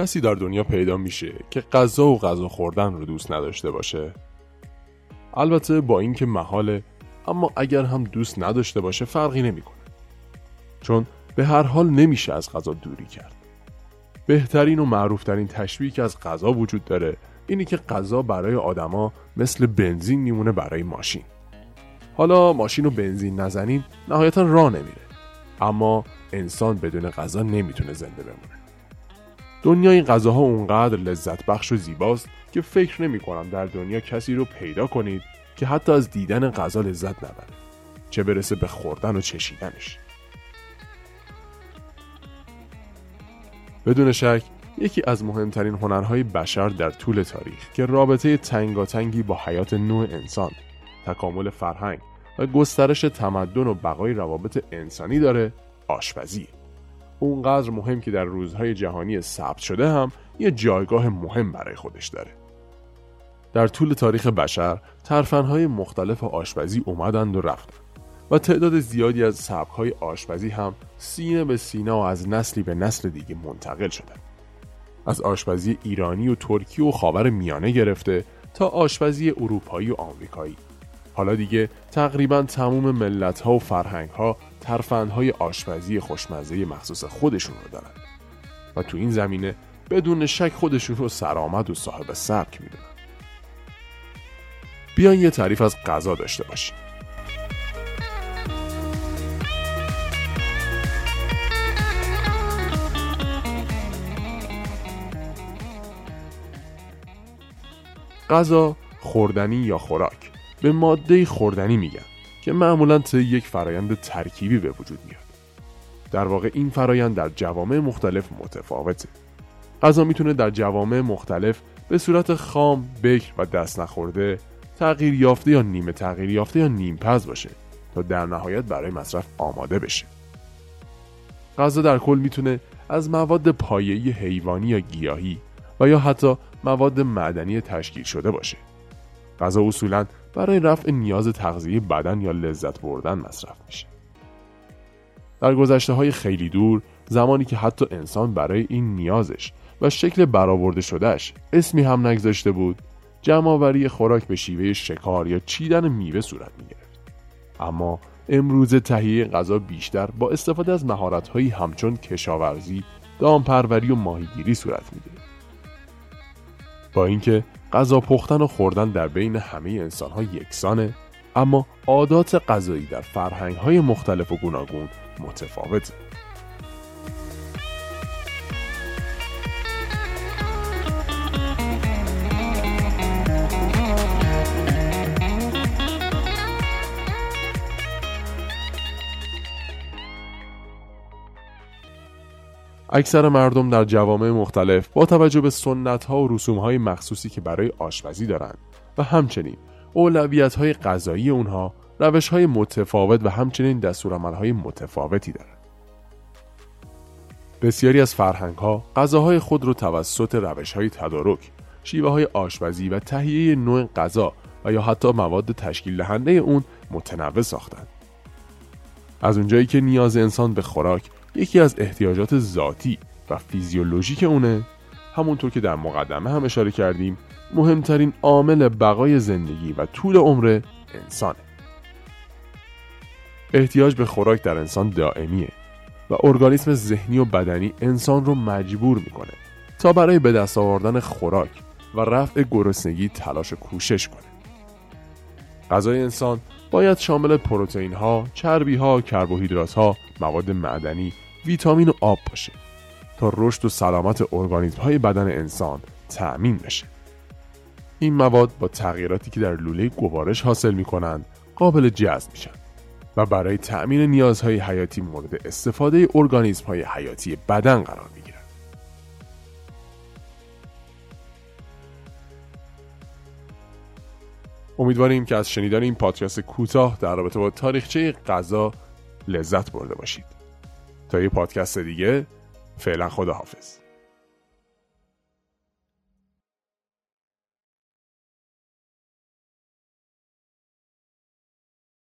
کسی در دنیا پیدا میشه که غذا و غذا خوردن رو دوست نداشته باشه. البته با اینکه محاله اما اگر هم دوست نداشته باشه فرقی نمی‌کنه. چون به هر حال نمیشه از غذا دوری کرد. بهترین و معروفترین تشبیه که از غذا وجود داره اینی که غذا برای آدما مثل بنزین میمونه برای ماشین. حالا ماشین و بنزین نزنیم نهایتا راه نمیره. اما انسان بدون غذا نمی‌تونه زنده بمونه. دنیای غذاها اونقدر لذت بخش و زیباست که فکر نمی کنم در دنیا کسی رو پیدا کنید که حتی از دیدن غذا لذت نبره. چه برسه به خوردن و چشیدنش. بدون شک یکی از مهمترین هنرهای بشر در طول تاریخ که رابطه تنگاتنگی با حیات نوع انسان تکامل فرهنگ و گسترش تمدن و بقای روابط انسانی داره آشپزی اونقدر مهم که در روزهای جهانی ثبت شده هم یه جایگاه مهم برای خودش داره. در طول تاریخ بشر ترفنهای مختلف آشپزی اومدند و رفتند و تعداد زیادی از سبکهای آشپزی هم سینه به سینه و از نسلی به نسل دیگه منتقل شدن از آشپزی ایرانی و ترکی و خاور میانه گرفته تا آشپزی اروپایی و آمریکایی. حالا دیگه تقریبا تموم ملت ها و فرهنگ ها های آشپزی خوشمزه مخصوص خودشون رو دارن. و تو این زمینه بدون شک خودشون رو سرآمد و صاحب سبک می‌دونن. بیان یه تعریف از غذا داشته باشیم. غذا خوردنی یا خوراک؟ به ماده خوردنی میگن که معمولا طی یک فرایند ترکیبی به وجود میاد. در واقع این فرایند در جوامع مختلف متفاوته. غذا می‌تونه در جوامع مختلف به صورت خام، بکر و دست نخورده تغییر یافته یا نیمه تغییر یافته یا نیم پز باشه تا در نهایت برای مصرف آماده بشه. غذا در کل می‌تونه از مواد پایه‌ای حیوانی یا گیاهی و یا حتی مواد معدنی تشکیل شده باشه. غذا اصولا برای رفع نیاز تغذیه بدن یا لذت بردن مصرف میشه در گذشته های خیلی دور زمانی که حتی انسان برای این نیازش و شکل برآورده شدهش اسمی هم نگذاشته بود جمعآوری خوراک به شیوه شکار یا چیدن میوه صورت می گرفت. اما امروز تهیه غذا بیشتر با استفاده از مهارت‌هایی همچون کشاورزی، دامپروری و ماهیگیری صورت می‌گیره. با اینکه غذا پختن و خوردن در بین همه انسانها یکسانه اما عادات غذایی در فرهنگ‌های مختلف و گوناگون متفاوته. اکثر مردم در جوامع مختلف با توجه به سنت ها و رسوم های مخصوصی که برای آشپزی دارند و همچنین اولویت های غذایی اونها روش های متفاوت و همچنین دستورالعمل های متفاوتی دارند. بسیاری از فرهنگ ها غذاهای خود رو توسط روش های تدارک، شیوه های آشپزی و تهیه نوع غذا و یا حتی مواد تشکیل دهنده اون متنوع ساختند. از اونجایی که نیاز انسان به خوراک یکی از احتیاجات ذاتی و فیزیولوژیک اونه. همونطور که در مقدمه هم اشاره کردیم مهمترین عامل بقای زندگی و طول عمر انسانه. احتیاج به خوراک در انسان دائمیه و ارگانیسم ذهنی و بدنی انسان رو مجبور می‌کنه تا برای به دست آوردن خوراک و رفع گرسنگی تلاش و کوشش کنه. غذای انسان باید شامل پروتئین ها، چربی ها، کربوهیدرات ها، مواد معدنی، ویتامین و آب باشه تا رشد و سلامت ارگانیسم های بدن انسان تأمین بشه. این مواد با تغییراتی که در لوله گوارش حاصل می کنند قابل جذب میشن و برای تأمین نیازهای حیاتی مورد استفاده ارگانیسم های حیاتی بدن قرار می امیدواریم که از شنیدن این پادکست کوتاه در رابطه با تاریخچه غذا لذت برده باشید. تا یه پادکست دیگه فعلا خداحافظ.